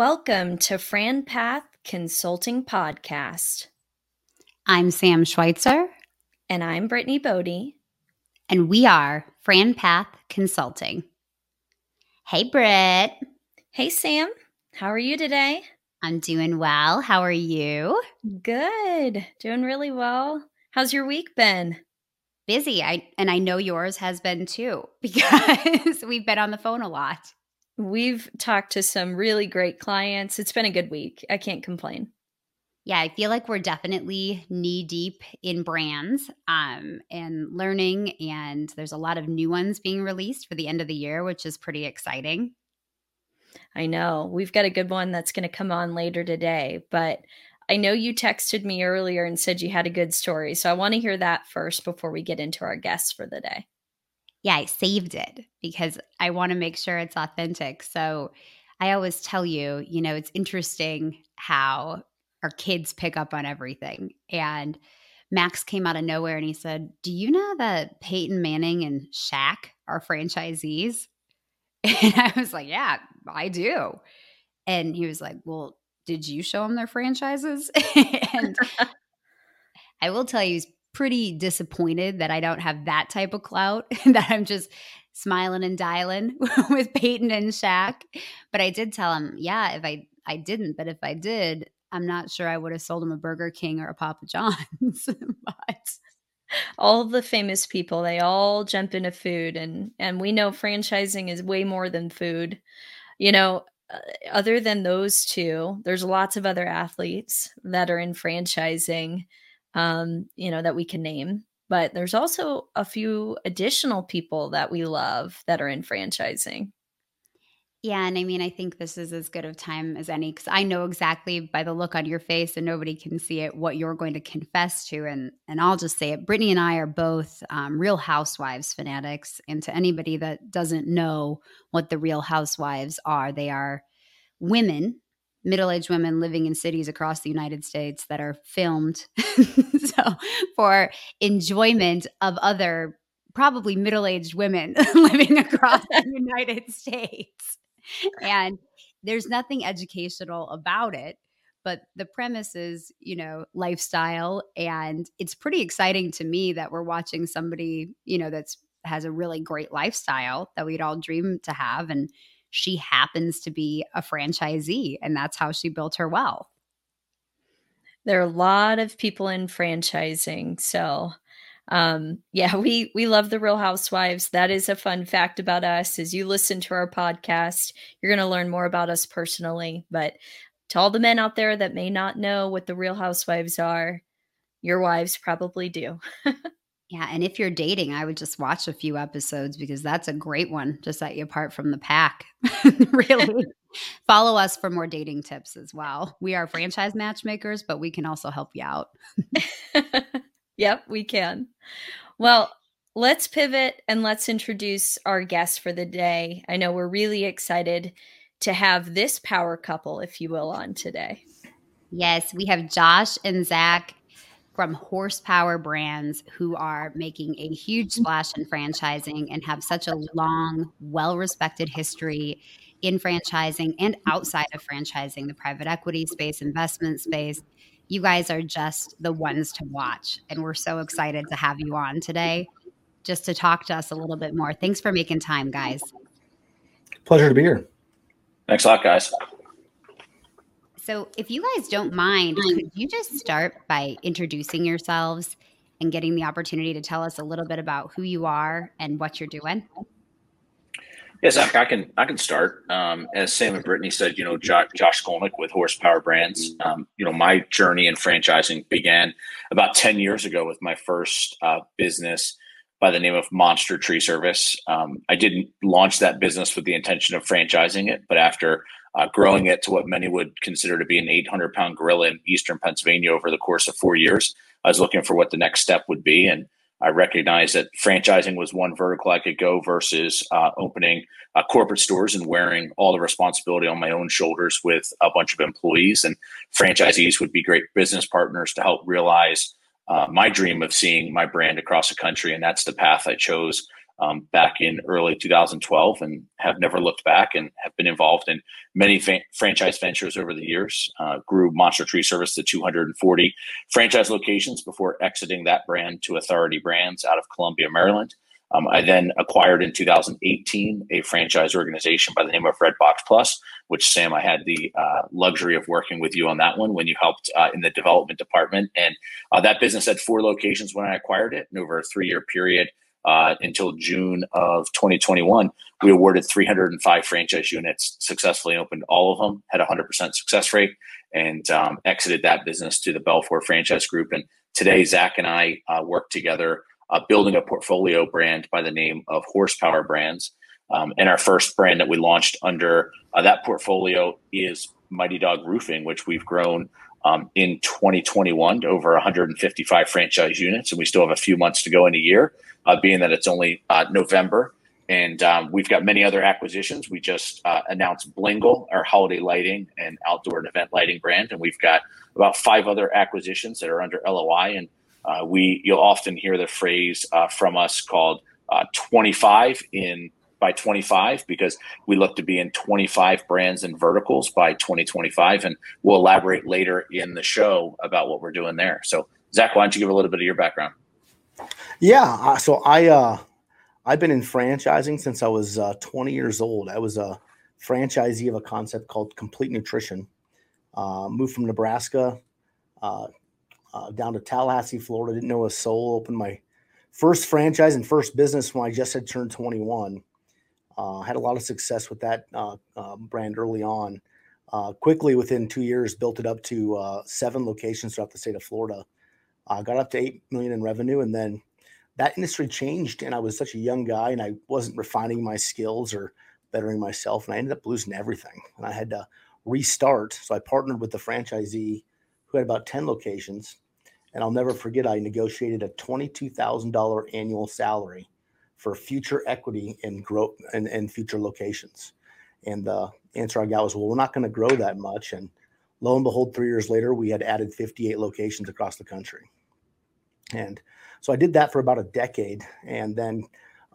Welcome to Fran Path Consulting Podcast. I'm Sam Schweitzer. And I'm Brittany Bodie. And we are Fran Path Consulting. Hey, Britt. Hey, Sam. How are you today? I'm doing well. How are you? Good. Doing really well. How's your week been? Busy. I and I know yours has been too because we've been on the phone a lot. We've talked to some really great clients. It's been a good week. I can't complain. Yeah, I feel like we're definitely knee deep in brands um, and learning, and there's a lot of new ones being released for the end of the year, which is pretty exciting. I know. We've got a good one that's going to come on later today, but I know you texted me earlier and said you had a good story. So I want to hear that first before we get into our guests for the day. Yeah, I saved it because I want to make sure it's authentic. So I always tell you, you know, it's interesting how our kids pick up on everything. And Max came out of nowhere and he said, Do you know that Peyton Manning and Shaq are franchisees? And I was like, Yeah, I do. And he was like, Well, did you show them their franchises? and I will tell you, he's pretty disappointed that I don't have that type of clout, that I'm just smiling and dialing with Peyton and Shaq. But I did tell him, yeah, if I I didn't, but if I did, I'm not sure I would have sold him a Burger King or a Papa John's. but all the famous people, they all jump into food and and we know franchising is way more than food. You know, uh, other than those two, there's lots of other athletes that are in franchising um, you know, that we can name. But there's also a few additional people that we love that are in franchising. Yeah, and I mean, I think this is as good of time as any because I know exactly by the look on your face, and nobody can see it, what you're going to confess to. And and I'll just say it: Brittany and I are both um, Real Housewives fanatics. And to anybody that doesn't know what the Real Housewives are, they are women, middle-aged women living in cities across the United States that are filmed, so for enjoyment of other probably middle-aged women living across the United States. And there's nothing educational about it but the premise is you know lifestyle. And it's pretty exciting to me that we're watching somebody you know that's has a really great lifestyle that we'd all dream to have. And she happens to be a franchisee and that's how she built her wealth there are a lot of people in franchising so um, yeah, we we love the Real Housewives. That is a fun fact about us. As you listen to our podcast, you're going to learn more about us personally. But to all the men out there that may not know what the Real Housewives are, your wives probably do. yeah, and if you're dating, I would just watch a few episodes because that's a great one to set you apart from the pack. really. Follow us for more dating tips as well. We are franchise matchmakers, but we can also help you out. Yep, we can. Well, let's pivot and let's introduce our guest for the day. I know we're really excited to have this power couple, if you will, on today. Yes, we have Josh and Zach from Horsepower Brands who are making a huge mm-hmm. splash in franchising and have such a long, well respected history in franchising and mm-hmm. outside of franchising, the private equity space, investment space you guys are just the ones to watch. And we're so excited to have you on today just to talk to us a little bit more. Thanks for making time, guys. Pleasure to be here. Thanks a lot, guys. So, if you guys don't mind, could you just start by introducing yourselves and getting the opportunity to tell us a little bit about who you are and what you're doing? Yes, I can I can start. Um, as Sam and Brittany said, you know, Josh, Josh Skolnick with Horsepower Brands. Um, you know, my journey in franchising began about ten years ago with my first uh, business by the name of Monster Tree Service. Um, I didn't launch that business with the intention of franchising it, but after uh, growing it to what many would consider to be an 800 pound gorilla in Eastern Pennsylvania over the course of four years, I was looking for what the next step would be and I recognized that franchising was one vertical I could go versus uh, opening uh, corporate stores and wearing all the responsibility on my own shoulders with a bunch of employees. And franchisees would be great business partners to help realize uh, my dream of seeing my brand across the country. And that's the path I chose um, back in early 2012 and have never looked back and have been involved in many fa- franchise ventures over the years. Uh, grew Monster Tree Service to 240 franchise locations before exiting that brand to Authority Brands out of Columbia, Maryland. Um, I then acquired in 2018 a franchise organization by the name of Redbox Plus, which Sam, I had the uh, luxury of working with you on that one when you helped uh, in the development department. And uh, that business had four locations when I acquired it. And over a three year period, uh, until June of 2021, we awarded 305 franchise units, successfully opened all of them, had 100% success rate, and um, exited that business to the Belfor Franchise Group. And today, Zach and I uh, work together uh, building a portfolio brand by the name of Horsepower Brands. Um, and our first brand that we launched under uh, that portfolio is Mighty Dog Roofing, which we've grown um, in 2021 to over 155 franchise units, and we still have a few months to go in a year, uh, being that it's only uh, November. And um, we've got many other acquisitions. We just uh, announced Blingle, our holiday lighting and outdoor and event lighting brand, and we've got about five other acquisitions that are under LOI. And uh, we, you'll often hear the phrase uh, from us called uh, 25 in by 25 because we look to be in 25 brands and verticals by 2025. And we'll elaborate later in the show about what we're doing there. So, Zach, why don't you give a little bit of your background? Yeah. Uh, so I, uh, I've been in franchising since I was uh, 20 years old. I was a franchisee of a concept called Complete Nutrition. Uh, moved from Nebraska uh, uh, down to Tallahassee, Florida. Didn't know a soul. Opened my first franchise and first business when I just had turned 21. Uh, had a lot of success with that uh, uh, brand early on. Uh, quickly, within two years, built it up to uh, seven locations throughout the state of Florida. got up to eight million in revenue, and then that industry changed. And I was such a young guy, and I wasn't refining my skills or bettering myself, and I ended up losing everything. And I had to restart. So I partnered with the franchisee who had about ten locations, and I'll never forget. I negotiated a twenty-two thousand dollar annual salary for future equity and growth and, and future locations. And the answer I got was, well, we're not going to grow that much. And lo and behold, three years later, we had added 58 locations across the country. And so I did that for about a decade and then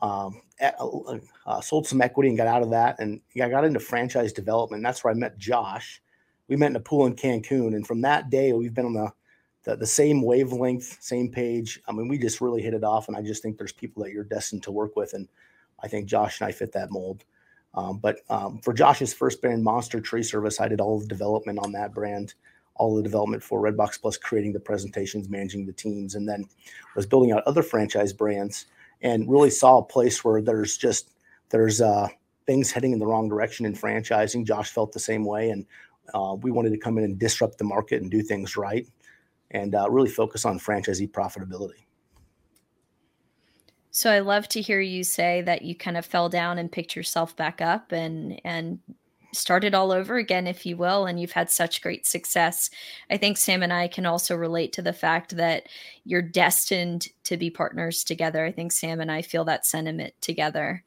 um, uh, sold some equity and got out of that. And I got into franchise development. That's where I met Josh. We met in a pool in Cancun. And from that day, we've been on the the, the same wavelength, same page. I mean, we just really hit it off, and I just think there's people that you're destined to work with, and I think Josh and I fit that mold. Um, but um, for Josh's first brand, Monster Tree Service, I did all the development on that brand, all the development for Redbox Plus, creating the presentations, managing the teams, and then was building out other franchise brands, and really saw a place where there's just there's uh, things heading in the wrong direction in franchising. Josh felt the same way, and uh, we wanted to come in and disrupt the market and do things right and uh, really focus on franchisee profitability. So I love to hear you say that you kind of fell down and picked yourself back up and and started all over again if you will and you've had such great success. I think Sam and I can also relate to the fact that you're destined to be partners together. I think Sam and I feel that sentiment together.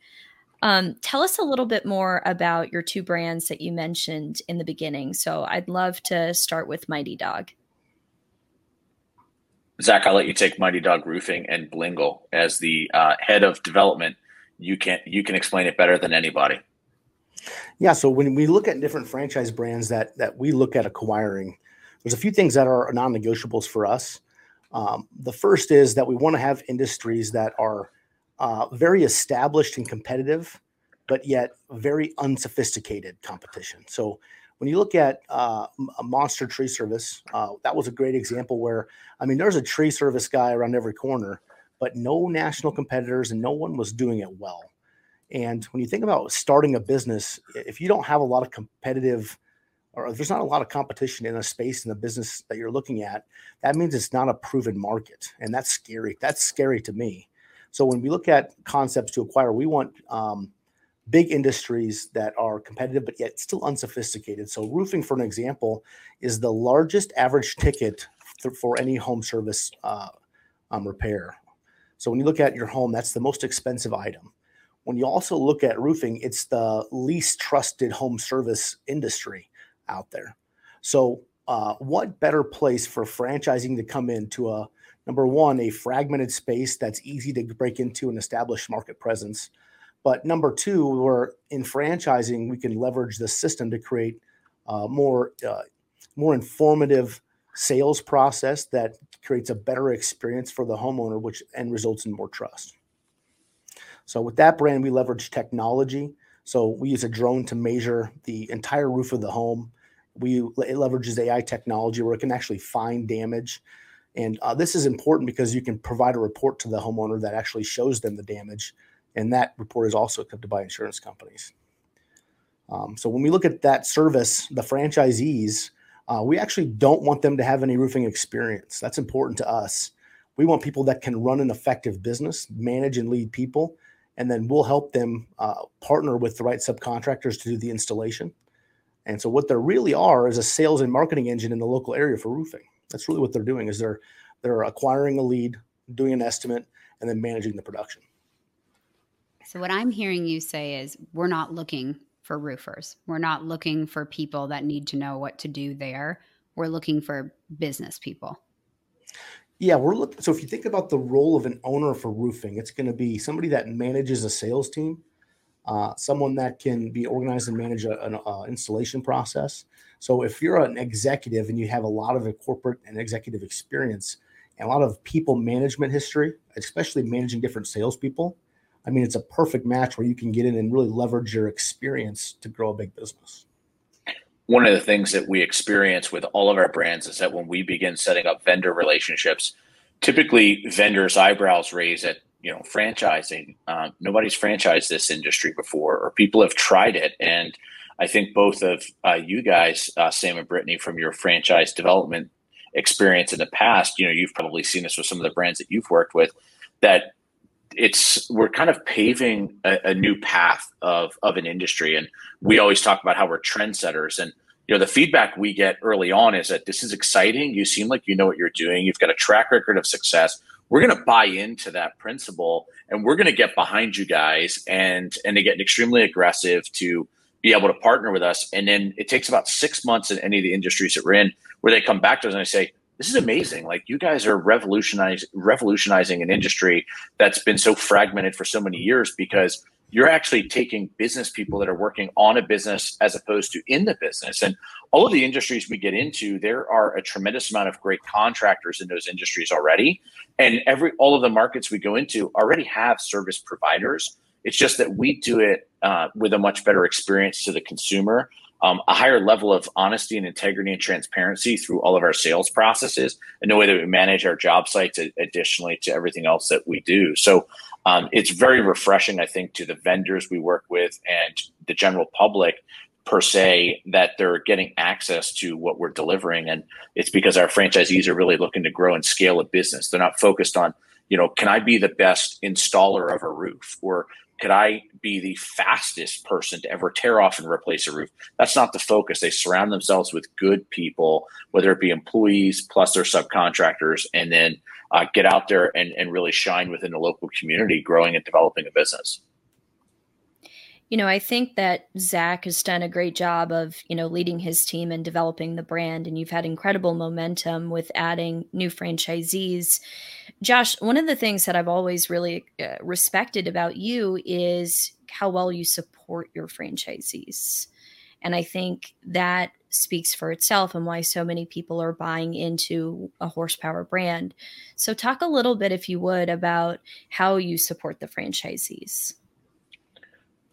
Um, tell us a little bit more about your two brands that you mentioned in the beginning. So I'd love to start with Mighty Dog. Zach, I'll let you take Mighty Dog Roofing and Blingle as the uh, head of development. You can you can explain it better than anybody. Yeah, so when we look at different franchise brands that that we look at acquiring, there's a few things that are non-negotiables for us. Um, the first is that we want to have industries that are uh, very established and competitive, but yet very unsophisticated competition. So when you look at uh, a monster tree service, uh, that was a great example where, I mean, there's a tree service guy around every corner, but no national competitors and no one was doing it well. And when you think about starting a business, if you don't have a lot of competitive or there's not a lot of competition in a space in the business that you're looking at, that means it's not a proven market. And that's scary. That's scary to me. So when we look at concepts to acquire, we want um, big industries that are competitive but yet still unsophisticated. So roofing, for an example, is the largest average ticket for any home service uh, um, repair. So when you look at your home, that's the most expensive item. When you also look at roofing, it's the least trusted home service industry out there. So uh, what better place for franchising to come into a Number one, a fragmented space that's easy to break into and establish market presence. But number two, we're in franchising, we can leverage the system to create uh, more uh, more informative sales process that creates a better experience for the homeowner, which and results in more trust. So with that brand, we leverage technology. So we use a drone to measure the entire roof of the home. We it leverages AI technology where it can actually find damage. And uh, this is important because you can provide a report to the homeowner that actually shows them the damage, and that report is also accepted by insurance companies. Um, so when we look at that service, the franchisees, uh, we actually don't want them to have any roofing experience. That's important to us. We want people that can run an effective business, manage and lead people, and then we'll help them uh, partner with the right subcontractors to do the installation. And so what there really are is a sales and marketing engine in the local area for roofing. That's really what they're doing is they're they're acquiring a lead, doing an estimate, and then managing the production. So what I'm hearing you say is we're not looking for roofers. We're not looking for people that need to know what to do there. We're looking for business people. Yeah, we're looking. So if you think about the role of an owner for roofing, it's going to be somebody that manages a sales team, uh, someone that can be organized and manage a, an uh, installation process. So if you're an executive and you have a lot of a corporate and executive experience and a lot of people management history, especially managing different salespeople, I mean, it's a perfect match where you can get in and really leverage your experience to grow a big business. One of the things that we experience with all of our brands is that when we begin setting up vendor relationships, typically vendors' eyebrows raise at you know franchising. Um, nobody's franchised this industry before, or people have tried it, and I think both of uh, you guys, uh, Sam and Brittany, from your franchise development experience in the past, you know, you've probably seen this with some of the brands that you've worked with, that it's we're kind of paving a, a, new path of of an industry. And we always talk about how we're trendsetters. And you know the feedback we get early on is that this is exciting. You seem like you know what you're doing. You've got a track record of success. We're going to buy into that principle and we're going to get behind you guys and and they get extremely aggressive to be able to partner with us. And then it takes about six months in any of the industries that we're in where they come back to us and they say this is amazing. Like you guys are revolutionizing revolutionizing an industry that's been so fragmented for so many years because you're actually taking business people that are working on a business as opposed to in the business. And all of the industries we get into, there are a tremendous amount of great contractors in those industries already. And every all of the markets we go into already have service providers. It's just that we do it uh, with a much better experience to the consumer um, a higher level of honesty and integrity and transparency through all of our sales processes and the way that we manage our job sites additionally to everything else that we do. So um, it's very refreshing i think to the vendors we work with and the general public per se that they're getting access to what we're delivering. And it's because our franchisees are really looking to grow and scale a business. They're not focused on you know can i be the best installer of a roof? Or could I be the fastest person to ever tear off and replace a roof? That's not the focus. They surround themselves with good people, whether it be employees plus their subcontractors, and then uh, get out there and, and really shine within the local community, growing and developing a business. You know, I think that Zach has done a great job of, you know, leading his team and developing the brand. And you've had incredible momentum with adding new franchisees. Josh, one of the things that I've always really uh, respected about you is how well you support your franchisees. And I think that speaks for itself and why so many people are buying into a horsepower brand. So, talk a little bit, if you would, about how you support the franchisees.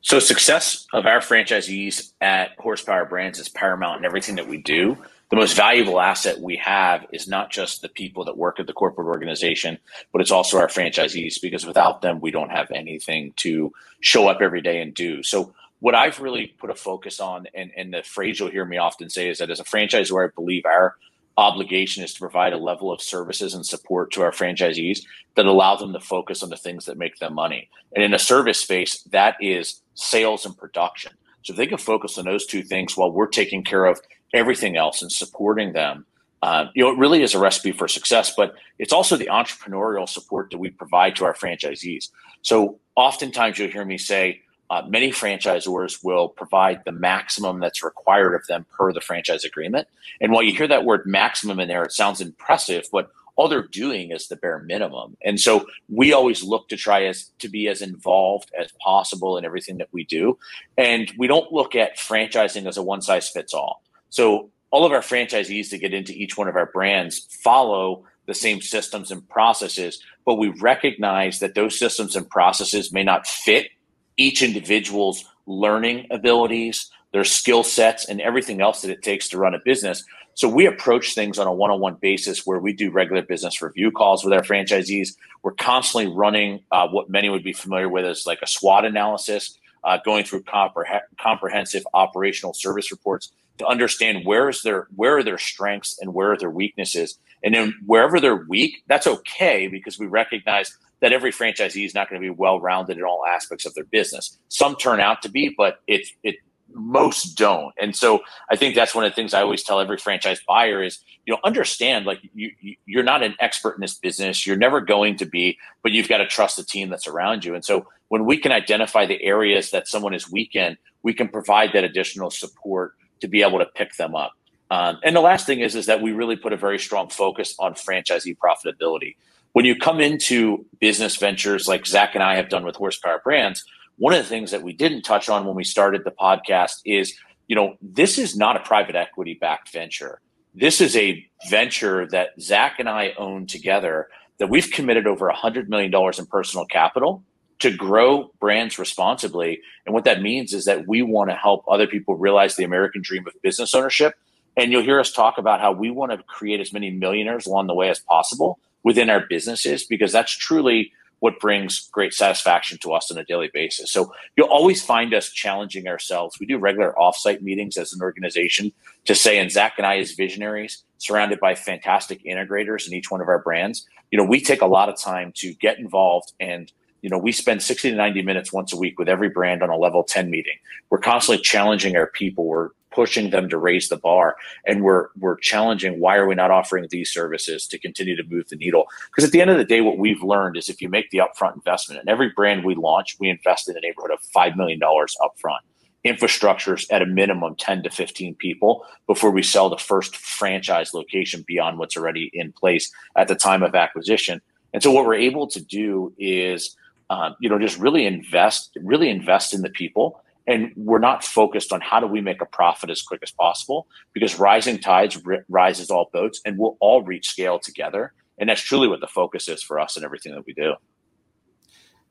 So success of our franchisees at Horsepower Brands is paramount in everything that we do. The most valuable asset we have is not just the people that work at the corporate organization, but it's also our franchisees because without them, we don't have anything to show up every day and do. So what I've really put a focus on, and, and the phrase you'll hear me often say is that as a franchisor, I believe our obligation is to provide a level of services and support to our franchisees that allow them to focus on the things that make them money. And in a service space, that is sales and production. So if they can focus on those two things while we're taking care of everything else and supporting them, uh, you know, it really is a recipe for success. But it's also the entrepreneurial support that we provide to our franchisees. So oftentimes you'll hear me say, uh, many franchisors will provide the maximum that's required of them per the franchise agreement. And while you hear that word maximum in there, it sounds impressive, but all they're doing is the bare minimum. And so we always look to try as to be as involved as possible in everything that we do. And we don't look at franchising as a one size fits all. So all of our franchisees to get into each one of our brands follow the same systems and processes, but we recognize that those systems and processes may not fit each individual's learning abilities, their skill sets, and everything else that it takes to run a business. So we approach things on a one-on-one basis where we do regular business review calls with our franchisees. We're constantly running uh, what many would be familiar with as like a SWOT analysis, uh, going through compre- comprehensive operational service reports to understand where is their where are their strengths and where are their weaknesses. And then wherever they're weak, that's okay because we recognize that every franchisee is not going to be well rounded in all aspects of their business. Some turn out to be, but it it most don't. And so I think that's one of the things I always tell every franchise buyer is, you know, understand like you, you're not an expert in this business. You're never going to be, but you've got to trust the team that's around you. And so when we can identify the areas that someone is weak in, we can provide that additional support to be able to pick them up. Um, and the last thing is, is that we really put a very strong focus on franchisee profitability. When you come into business ventures like Zach and I have done with Horsepower Brands, one of the things that we didn't touch on when we started the podcast is, you know, this is not a private equity backed venture. This is a venture that Zach and I own together that we've committed over $100 million in personal capital to grow brands responsibly. And what that means is that we want to help other people realize the American dream of business ownership. And you'll hear us talk about how we want to create as many millionaires along the way as possible within our businesses, because that's truly what brings great satisfaction to us on a daily basis. So you'll always find us challenging ourselves. We do regular offsite meetings as an organization to say, and Zach and I as visionaries, surrounded by fantastic integrators in each one of our brands, you know, we take a lot of time to get involved and you know, we spend 60 to 90 minutes once a week with every brand on a level 10 meeting. We're constantly challenging our people. We're pushing them to raise the bar. And we're we're challenging why are we not offering these services to continue to move the needle? Because at the end of the day what we've learned is if you make the upfront investment in every brand we launch we invest in the neighborhood of $5 million upfront. Infrastructures at a minimum 10 to 15 people before we sell the first franchise location beyond what's already in place at the time of acquisition. And so what we're able to do is uh, you know just really invest really invest in the people and we're not focused on how do we make a profit as quick as possible because rising tides r- rises all boats and we'll all reach scale together. And that's truly what the focus is for us and everything that we do.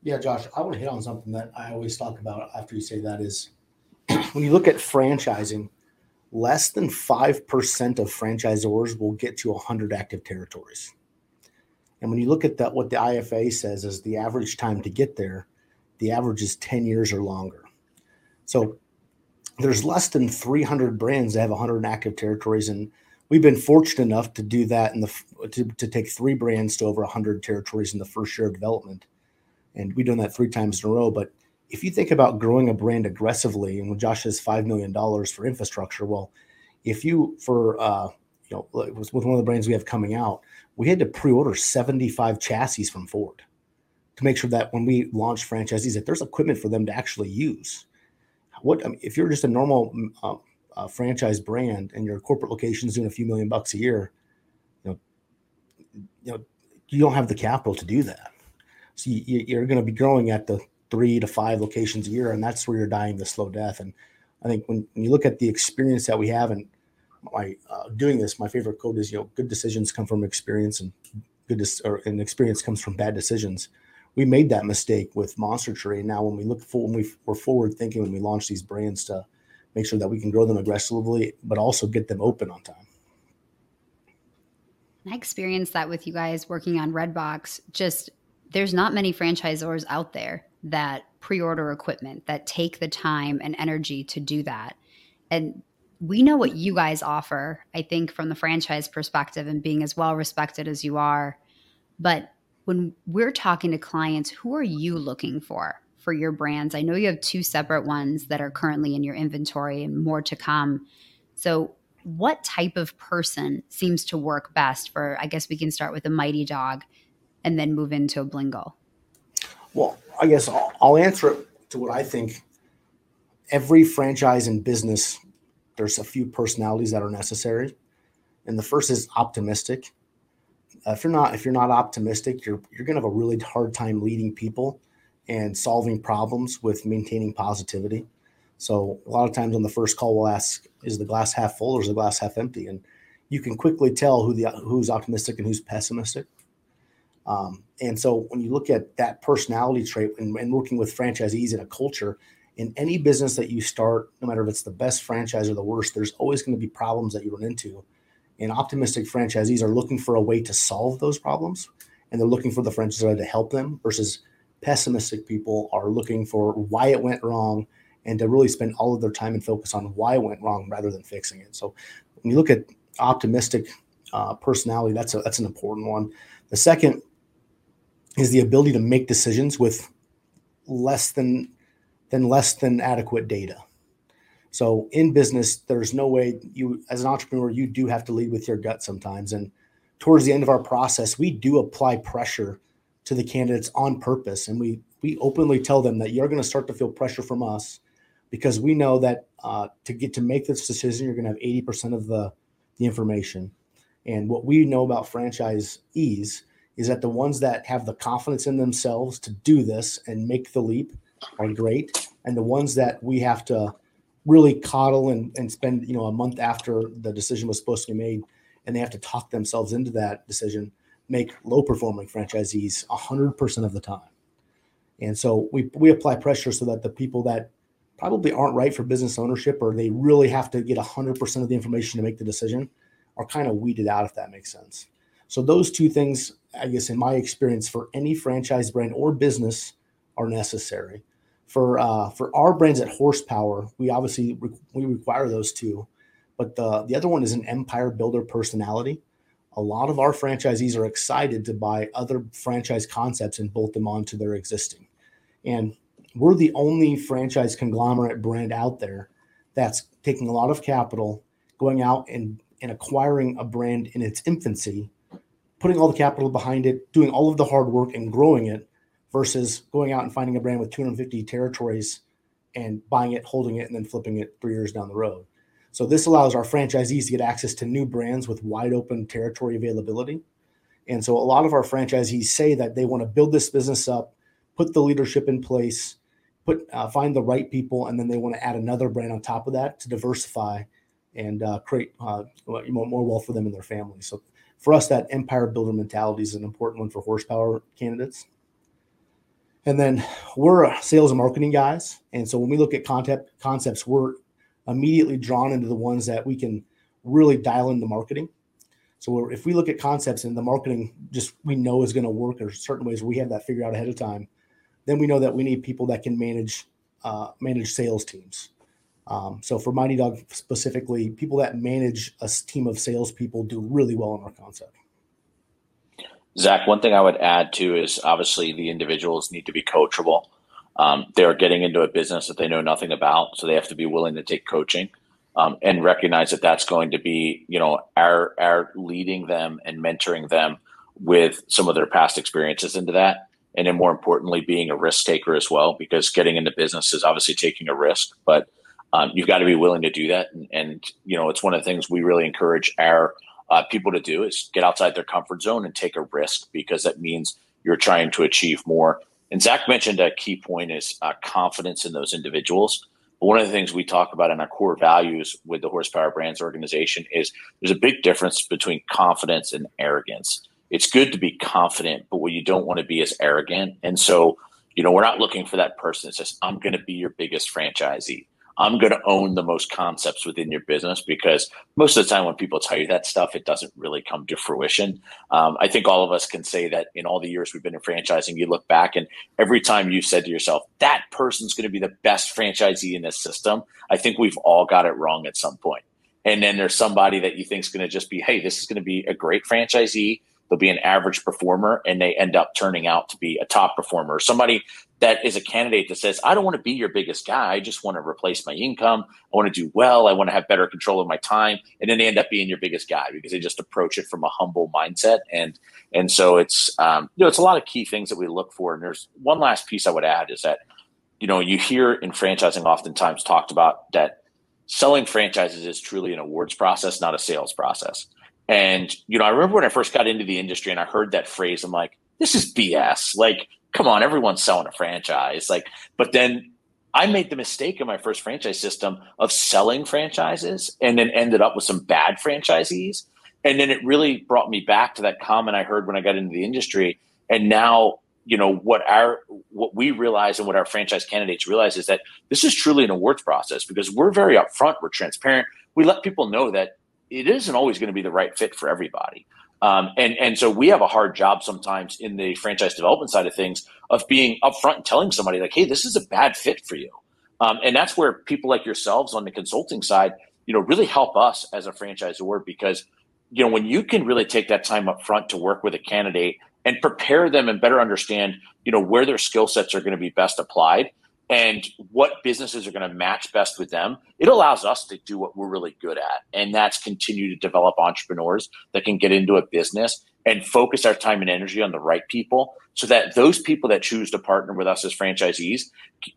Yeah josh i want to hit on something that i always talk about after you say that is when you look at franchising less than 5% of franchisors will get to 100 active territories. And when you look at that what the ifa says is the average time to get there the average is 10 years or longer so there's less than 300 brands that have 100 active territories, and we've been fortunate enough to do that in the to, to take three brands to over 100 territories in the first year of development, and we've done that three times in a row. But if you think about growing a brand aggressively, and when Josh has five million dollars for infrastructure, well, if you for uh, you know with one of the brands we have coming out, we had to pre-order 75 chassis from Ford to make sure that when we launch franchisees, that there's equipment for them to actually use what I mean, if you're just a normal mm, uh, uh, franchise brand and your corporate location is doing a few million bucks a year, you know, you know, you don't have the capital to do that. So you, you're going to be growing at the three to five locations a year, and that's where you're dying the slow death. And I think when, when you look at the experience that we have and my uh, doing this, my favorite quote is, you know, good decisions come from experience, and good dis- or and experience comes from bad decisions we made that mistake with Monster Tree. and Now, when we look for when we we're forward thinking when we launch these brands to make sure that we can grow them aggressively, but also get them open on time. I experienced that with you guys working on Redbox. Just there's not many franchisors out there that pre-order equipment that take the time and energy to do that. And we know what you guys offer, I think, from the franchise perspective and being as well respected as you are. But when we're talking to clients, who are you looking for for your brands? I know you have two separate ones that are currently in your inventory and more to come. So, what type of person seems to work best for? I guess we can start with a mighty dog and then move into a Blingle. Well, I guess I'll, I'll answer it to what I think. Every franchise in business, there's a few personalities that are necessary. And the first is optimistic if you're not if you're not optimistic, you're you're gonna have a really hard time leading people and solving problems with maintaining positivity. So a lot of times on the first call, we'll ask, "Is the glass half full or is the glass half empty?" And you can quickly tell who the who's optimistic and who's pessimistic. Um, and so when you look at that personality trait and, and, working with franchisees in a culture, in any business that you start, no matter if it's the best franchise or the worst, there's always going to be problems that you run into. And optimistic franchisees are looking for a way to solve those problems, and they're looking for the franchisor to help them. Versus pessimistic people are looking for why it went wrong and to really spend all of their time and focus on why it went wrong rather than fixing it. So when you look at optimistic uh, personality, that's a, that's an important one. The second is the ability to make decisions with less than than less than adequate data. So in business, there's no way you as an entrepreneur you do have to lead with your gut sometimes. And towards the end of our process, we do apply pressure to the candidates on purpose, and we we openly tell them that you're going to start to feel pressure from us because we know that uh, to get to make this decision, you're going to have 80% of the the information. And what we know about franchisees is that the ones that have the confidence in themselves to do this and make the leap are great. And the ones that we have to really coddle and, and spend, you know, a month after the decision was supposed to be made and they have to talk themselves into that decision, make low performing franchisees 100% of the time. And so we, we apply pressure so that the people that probably aren't right for business ownership or they really have to get 100% of the information to make the decision are kind of weeded out, if that makes sense. So those two things, I guess, in my experience, for any franchise brand or business, are necessary. For uh, for our brands at Horsepower, we obviously re- we require those two, but the the other one is an empire builder personality. A lot of our franchisees are excited to buy other franchise concepts and bolt them onto their existing, and we're the only franchise conglomerate brand out there that's taking a lot of capital, going out and and acquiring a brand in its infancy putting all the capital behind it, doing all of the hard work and growing it versus going out and finding a brand with 250 territories and buying it, holding it, and then flipping it three years down the road. So this allows our franchisees to get access to new brands with wide open territory availability. And so a lot of our franchisees say that they want to build this business up, put the leadership in place, put uh, find the right people, and then they want to add another brand on top of that to diversify and uh, create uh, more wealth for them and their families. So for us, that empire builder mentality is an important one for horsepower candidates. And then we're sales and marketing guys. And so when we look at concept concepts, we're immediately drawn into the ones that we can really dial into marketing. So if we look at concepts and the marketing just we know is going to work or certain ways we have that figured out ahead of time, then we know that we need people that can manage uh, manage sales teams. Um, so for Mighty Dog specifically, people that manage a team of salespeople do really well in our concept. Zach, one thing I would add too is obviously the individuals need to be coachable. Um, they're getting into a business that they know nothing about, so they have to be willing to take coaching um, and recognize that that's going to be, you know, our our leading them and mentoring them with some of their past experiences into that, and then more importantly, being a risk taker as well, because getting into business is obviously taking a risk, but um, you've got to be willing to do that. And, and, you know, it's one of the things we really encourage our uh, people to do is get outside their comfort zone and take a risk because that means you're trying to achieve more. And Zach mentioned a key point is uh, confidence in those individuals. But one of the things we talk about in our core values with the Horsepower Brands organization is there's a big difference between confidence and arrogance. It's good to be confident, but what you don't want to be is arrogant. And so, you know, we're not looking for that person that says, I'm going to be your biggest franchisee. I'm going to own the most concepts within your business because most of the time when people tell you that stuff, it doesn't really come to fruition. Um, I think all of us can say that in all the years we've been in franchising, you look back and every time you said to yourself, that person's going to be the best franchisee in this system, I think we've all got it wrong at some point. And then there's somebody that you think is going to just be, hey, this is going to be a great franchisee they'll be an average performer and they end up turning out to be a top performer. Somebody that is a candidate that says, I don't want to be your biggest guy. I just want to replace my income. I want to do well. I want to have better control of my time. And then they end up being your biggest guy because they just approach it from a humble mindset. And, and so it's, um, you know, it's a lot of key things that we look for. And there's one last piece I would add is that, you know, you hear in franchising oftentimes talked about that selling franchises is truly an awards process, not a sales process. And, you know, I remember when I first got into the industry and I heard that phrase, I'm like, this is BS. Like, come on, everyone's selling a franchise. Like, but then I made the mistake in my first franchise system of selling franchises and then ended up with some bad franchisees. And then it really brought me back to that comment I heard when I got into the industry. And now, you know, what our what we realize and what our franchise candidates realize is that this is truly an awards process because we're very upfront, we're transparent. We let people know that it isn't always going to be the right fit for everybody. Um, and and so we have a hard job sometimes in the franchise development side of things of being upfront and telling somebody like, hey, this is a bad fit for you. Um, and that's where people like yourselves on the consulting side, you know, really help us as a franchisor because, you know, when you can really take that time up front to work with a candidate and prepare them and better understand, you know, where their skill sets are going to be best applied, and what businesses are going to match best with them, it allows us to do what we're really good at. And that's continue to develop entrepreneurs that can get into a business and focus our time and energy on the right people so that those people that choose to partner with us as franchisees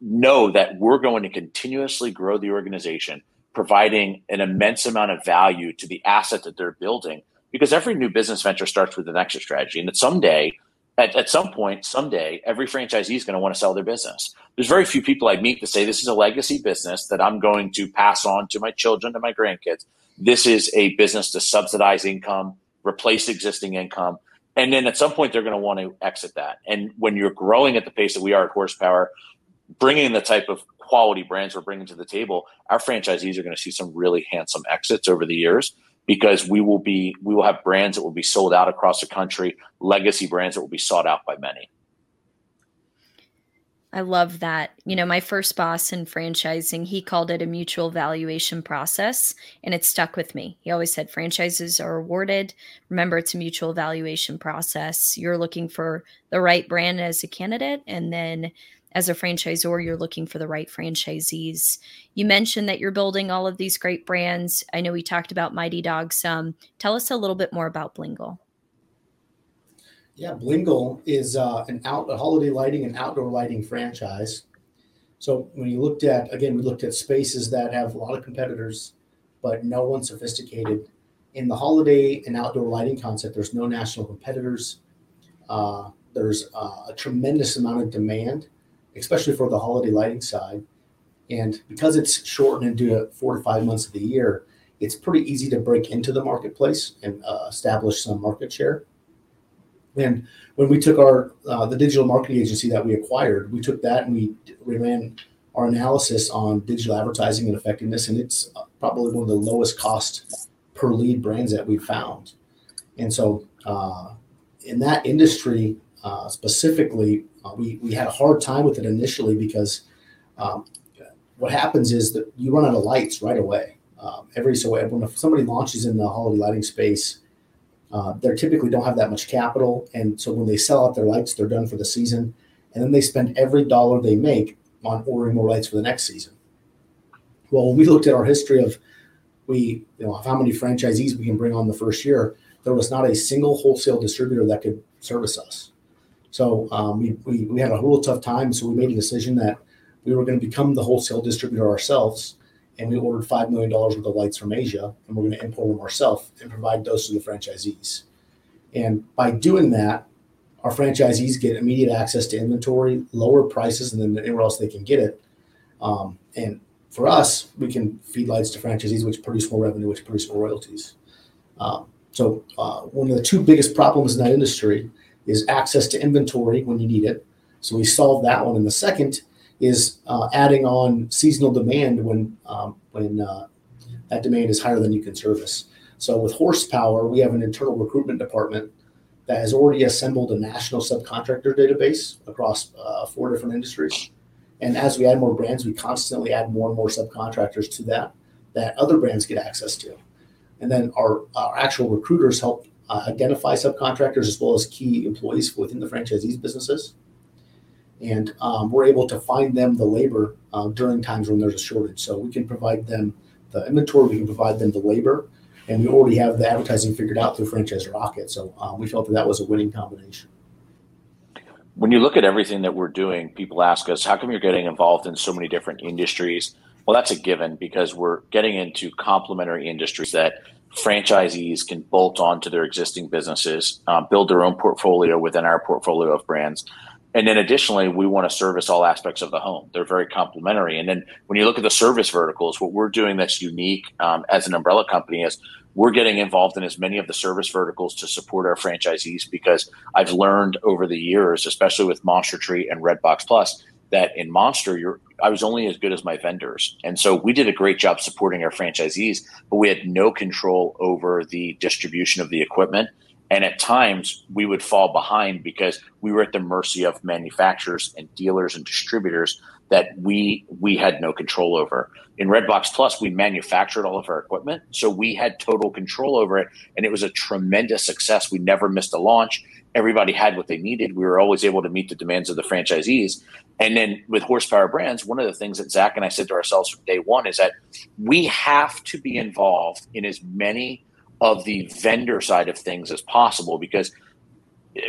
know that we're going to continuously grow the organization, providing an immense amount of value to the asset that they're building. Because every new business venture starts with an exit strategy. And that someday at, at some point, someday, every franchisee is going to want to sell their business. There's very few people I meet that say this is a legacy business that I'm going to pass on to my children and my grandkids. This is a business to subsidize income, replace existing income. And then at some point, they're going to want to exit that. And when you're growing at the pace that we are at Horsepower, bringing the type of quality brands we're bringing to the table, our franchisees are going to see some really handsome exits over the years because we will be we will have brands that will be sold out across the country, legacy brands that will be sought out by many. I love that. You know, my first boss in franchising, he called it a mutual valuation process, and it stuck with me. He always said franchises are awarded. Remember, it's a mutual valuation process. You're looking for the right brand as a candidate, and then as a franchisor, you're looking for the right franchisees. You mentioned that you're building all of these great brands. I know we talked about Mighty Dog some. Tell us a little bit more about Blingle. Yeah, Blingle is uh, an out a holiday lighting and outdoor lighting franchise. So when you looked at again, we looked at spaces that have a lot of competitors, but no one sophisticated. In the holiday and outdoor lighting concept, there's no national competitors. Uh, there's uh, a tremendous amount of demand especially for the holiday lighting side. And because it's shortened into four to five months of the year, it's pretty easy to break into the marketplace and uh, establish some market share. And when we took our uh, the digital marketing agency that we acquired, we took that and we, ran our analysis on digital advertising and effectiveness, and it's uh, probably one of the lowest cost per lead brands that we've found. And so, uh, in that industry uh, specifically, uh, we, we had a hard time with it initially because um, what happens is that you run out of lights right away. Um, every so when somebody launches in the holiday lighting space, uh, they typically don't have that much capital, and so when they sell out their lights, they're done for the season, and then they spend every dollar they make on ordering more lights for the next season. Well, when we looked at our history of we, you know, how many franchisees we can bring on the first year, there was not a single wholesale distributor that could service us. So um, we, we, we had a real tough time. So we made a decision that we were going to become the wholesale distributor ourselves. And we ordered $5 million worth of lights from Asia, and we're going to import them ourselves and provide those to the franchisees. And by doing that, our franchisees get immediate access to inventory, lower prices than anywhere else they can get it. Um, and for us, we can feed lights to franchisees, which produce more revenue, which produce more royalties. Um, so uh, one of the two biggest problems in that industry is access to inventory when you need it. So we solved that one. And the second is uh, adding on seasonal demand when um, when uh, that demand is higher than you can service. So with horsepower, we have an internal recruitment department that has already assembled a national subcontractor database across uh, four different industries. And as we add more brands, we constantly add more and more subcontractors to that that other brands get access to. And then our, our actual recruiters help identify subcontractors as well as key employees within the franchisees businesses. And um, we're able to find them the labor uh, during times when there's a shortage. So we can provide them the inventory, we can provide them the labor, and we already have the advertising figured out through Franchise Rocket. So uh, we felt that that was a winning combination. When you look at everything that we're doing, people ask us, how come you're getting involved in so many different industries? Well, that's a given because we're getting into complementary industries that franchisees can bolt on to their existing businesses, uh, build their own portfolio within our portfolio of brands. And then additionally, we want to service all aspects of the home. They're very complementary. And then when you look at the service verticals, what we're doing that's unique um, as an umbrella company is we're getting involved in as many of the service verticals to support our franchisees because I've learned over the years, especially with Monster Tree and Redbox Plus, that in Monster, you're I was only as good as my vendors. And so we did a great job supporting our franchisees, but we had no control over the distribution of the equipment. And at times we would fall behind because we were at the mercy of manufacturers and dealers and distributors that we we had no control over. In Redbox Plus, we manufactured all of our equipment, so we had total control over it, and it was a tremendous success. We never missed a launch. Everybody had what they needed. We were always able to meet the demands of the franchisees. And then with Horsepower Brands, one of the things that Zach and I said to ourselves from day one is that we have to be involved in as many of the vendor side of things as possible because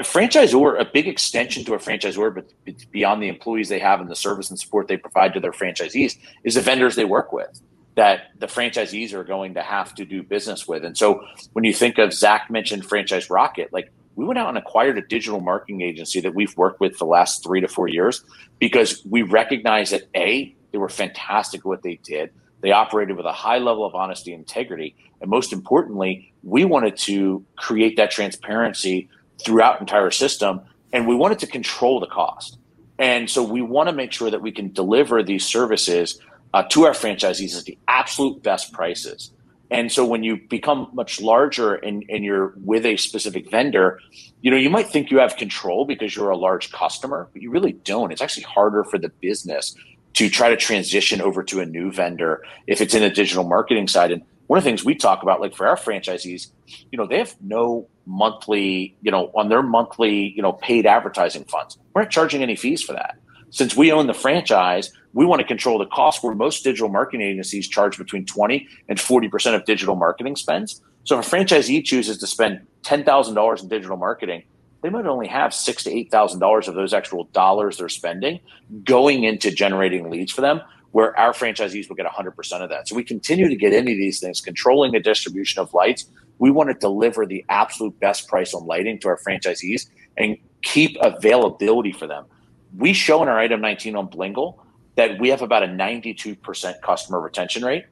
franchisor, or a big extension to a franchisor, but beyond the employees they have and the service and support they provide to their franchisees, is the vendors they work with that the franchisees are going to have to do business with. And so when you think of Zach mentioned Franchise Rocket, like we went out and acquired a digital marketing agency that we've worked with the last three to four years because we recognize that A, they were fantastic at what they did. They operated with a high level of honesty and integrity. And most importantly, we wanted to create that transparency throughout entire system and we wanted to control the cost. And so we want to make sure that we can deliver these services uh, to our franchisees at the absolute best prices. And so when you become much larger and, and you're with a specific vendor, you know, you might think you have control because you're a large customer, but you really don't. It's actually harder for the business to try to transition over to a new vendor if it's in a digital marketing side. And one of the things we talk about, like for our franchisees, you know, they have no monthly, you know, on their monthly, you know, paid advertising funds. We're not charging any fees for that. Since we own the franchise, we want to control the cost where most digital marketing agencies charge between 20 and 40% of digital marketing spends. So if a franchisee chooses to spend $10,000 in digital marketing, they might only have six to eight thousand dollars of those actual dollars they're spending going into generating leads for them where our franchisees will get 100% of that. So we continue to get into these things controlling the distribution of lights. We want to deliver the absolute best price on lighting to our franchisees and keep availability for them. We show in our item 19 on blingle that we have about a 92% customer retention rate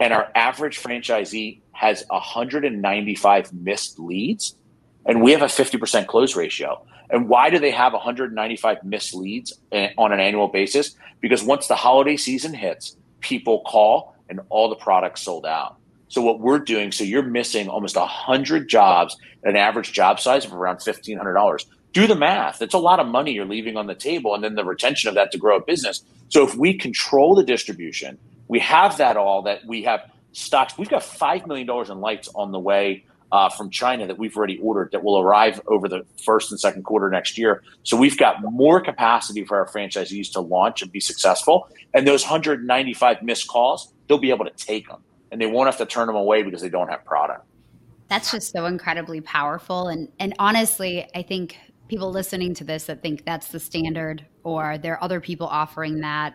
and our average franchisee has 195 missed leads and we have a 50% close ratio. And why do they have 195 missed leads eh, on an annual basis? Because once the holiday season hits, people call and all the products sold out. So what we're doing, so you're missing almost 100 jobs at an average job size of around $1,500. Do the math. It's a lot of money you're leaving on the table and then the retention of that to grow a business. So if we control the distribution, we have that all that we have stocks. We've got $5 million in lights on the way uh, from China that we've already ordered that will arrive over the first and second quarter next year. So we've got more capacity for our franchisees to launch and be successful. And those 195 missed calls, they'll be able to take them and they won't have to turn them away because they don't have product. That's just so incredibly powerful. And, and honestly, I think people listening to this that think that's the standard or there are other people offering that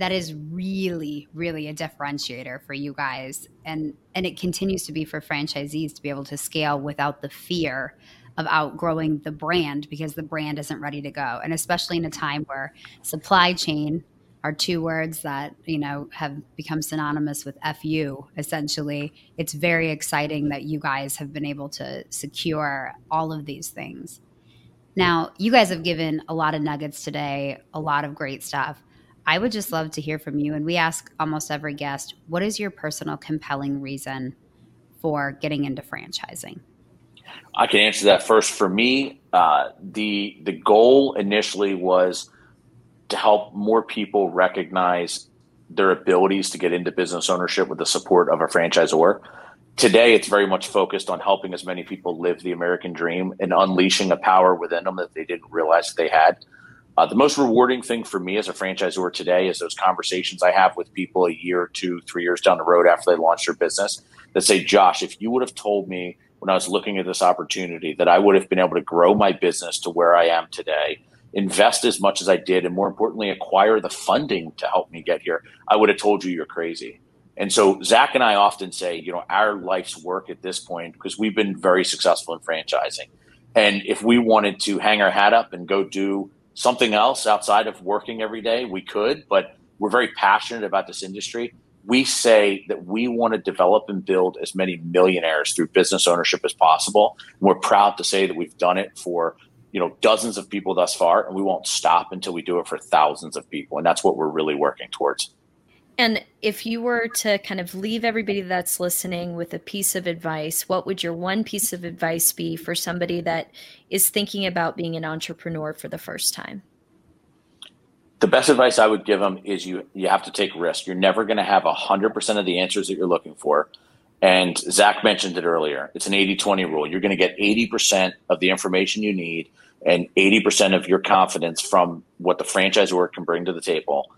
that is really really a differentiator for you guys. And and it continues to be for franchisees to be able to scale without the fear of outgrowing the brand because the brand isn't ready to go. And especially in a time where supply chain are two words that you know have become synonymous with fu essentially it's very exciting that you guys have been able to secure all of these things. Now you guys have given a lot of nuggets today a lot of great stuff I would just love to hear from you. And we ask almost every guest, what is your personal compelling reason for getting into franchising? I can answer that first. For me, uh, the the goal initially was to help more people recognize their abilities to get into business ownership with the support of a franchisor. Today, it's very much focused on helping as many people live the American dream and unleashing a power within them that they didn't realize they had. Uh, the most rewarding thing for me as a franchisor today is those conversations I have with people a year, two, three years down the road after they launch their business that say, Josh, if you would have told me when I was looking at this opportunity that I would have been able to grow my business to where I am today, invest as much as I did, and more importantly, acquire the funding to help me get here, I would have told you you're crazy. And so Zach and I often say, you know, our life's work at this point, because we've been very successful in franchising. And if we wanted to hang our hat up and go do something else outside of working every day, we could, but we're very passionate about this industry. We say that we want to develop and build as many millionaires through business ownership as possible. And we're proud to say that we've done it for you know dozens of people thus far and we won't stop until we do it for thousands of people and that's what we're really working towards and if you were to kind of leave everybody that's listening with a piece of advice what would your one piece of advice be for somebody that is thinking about being an entrepreneur for the first time the best advice i would give them is you you have to take risk you're never going to have 100% of the answers that you're looking for and Zach mentioned it earlier. It's an 80 20 rule. You're going to get 80% of the information you need and 80% of your confidence from what the franchisor can bring to the table.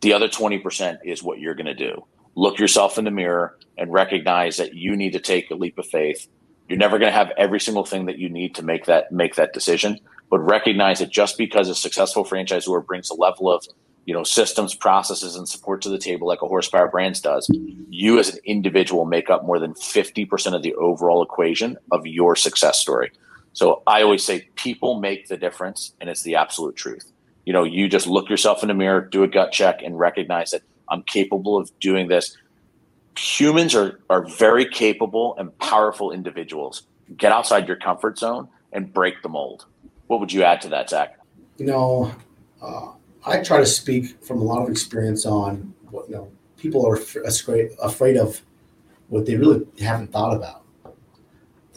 The other 20% is what you're going to do. Look yourself in the mirror and recognize that you need to take a leap of faith. You're never going to have every single thing that you need to make that make that decision, but recognize that just because a successful franchisor brings a level of you know systems processes and support to the table like a horsepower brands does you as an individual make up more than 50% of the overall equation of your success story so I always say people make the difference, and it's the absolute truth. You know, you just look yourself in the mirror, do a gut check, and recognize that I'm capable of doing this. Humans are are very capable and powerful individuals. Get outside your comfort zone and break the mold. What would you add to that, Zach? You know, uh, I try to speak from a lot of experience on what you know people are afraid afraid of what they really haven't thought about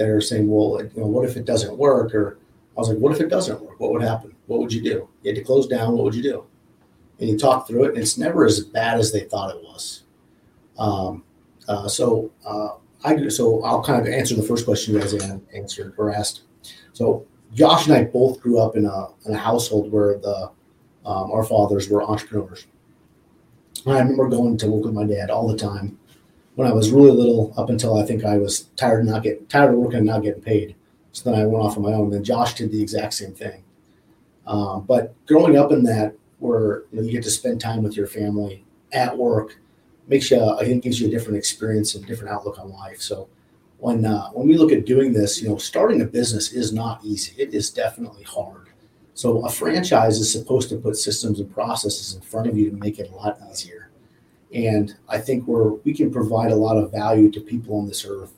they're saying, well, you know, what if it doesn't work? Or I was like, what if it doesn't work? What would happen? What would you do? You had to close down. What would you do? And you talk through it, and it's never as bad as they thought it was. Um, uh, so uh, I so I'll kind of answer the first question you guys answered or asked. So Josh and I both grew up in a in a household where the um, our fathers were entrepreneurs. I remember going to work with my dad all the time when I was really little, up until I think I was tired of not getting tired of working and not getting paid. So then I went off on my own. And Josh did the exact same thing. Um, but growing up in that, where you, know, you, get to spend time with your family at work, makes you, I think, gives you a different experience and different outlook on life. So when uh, when we look at doing this, you know, starting a business is not easy. It is definitely hard. So a franchise is supposed to put systems and processes in front of you to make it a lot easier. And I think where we can provide a lot of value to people on this earth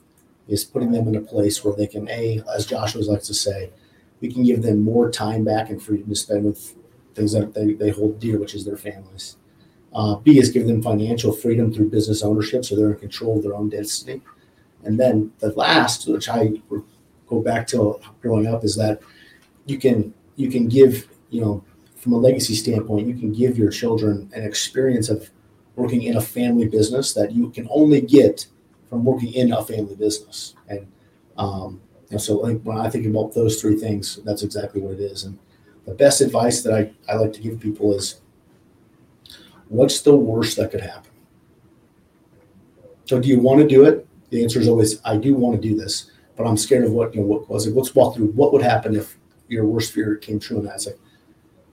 is putting them in a place where they can, A, as Joshua likes to say, we can give them more time back and freedom to spend with things that they, they hold dear, which is their families. Uh, B is give them financial freedom through business ownership so they're in control of their own destiny. And then the last, which I go back to growing up, is that you can you can give, you know, from a legacy standpoint, you can give your children an experience of working in a family business that you can only get from working in a family business. And, um, and so like when I think about those three things, that's exactly what it is. And the best advice that I, I like to give people is what's the worst that could happen? So do you want to do it? The answer is always, I do want to do this, but I'm scared of what, you know, what was it? Let's walk through what would happen if your worst fear came true. And that's like,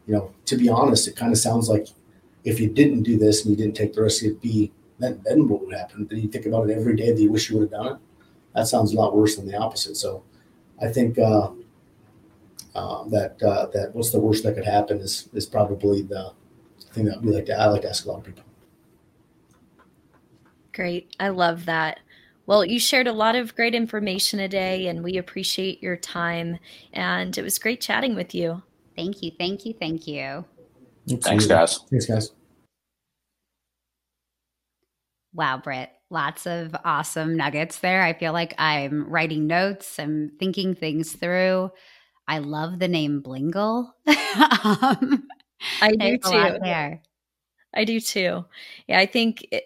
you know, to be honest, it kind of sounds like if you didn't do this and you didn't take the risk, it'd be then, then what would happen? Then you think about it every day that you wish you would have done it. That sounds a lot worse than the opposite. So I think uh, uh, that uh, that what's the worst that could happen is is probably the thing that we like to I like to ask a lot of people. Great, I love that. Well, you shared a lot of great information today, and we appreciate your time. And it was great chatting with you. Thank you, thank you, thank you. Thanks, guys. Thanks, guys. Wow, Britt, lots of awesome nuggets there. I feel like I'm writing notes, I'm thinking things through. I love the name Blingle. um, I do too. There. I do too. Yeah, I think it,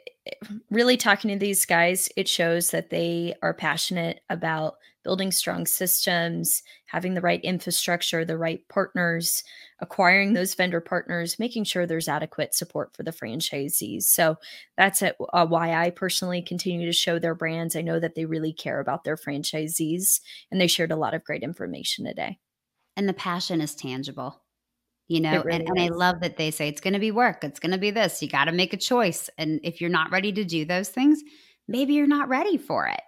really talking to these guys, it shows that they are passionate about building strong systems, having the right infrastructure, the right partners, acquiring those vendor partners, making sure there's adequate support for the franchisees. So that's uh, why I personally continue to show their brands. I know that they really care about their franchisees, and they shared a lot of great information today. And the passion is tangible. you know really and, and i love that they say it's going to be work it's going to be this you got to make a choice and if you're not ready to do those things maybe you're not ready for it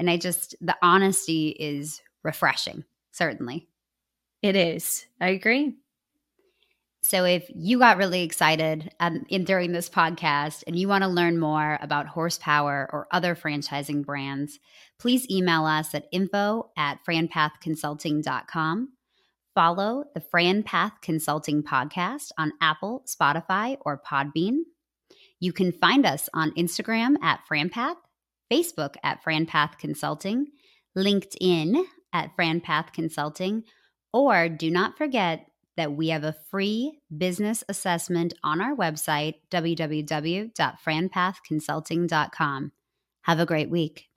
and i just the honesty is refreshing certainly It is. I agree. so if you got really excited um, in during this podcast and you want to learn more about horsepower or other franchising brands please email us at info at franpathconsulting.com Follow the Fran Path Consulting podcast on Apple, Spotify, or Podbean. You can find us on Instagram at FranPath, Facebook at FranPath Consulting, LinkedIn at FranPath Consulting, or do not forget that we have a free business assessment on our website, www.franpathconsulting.com. Have a great week.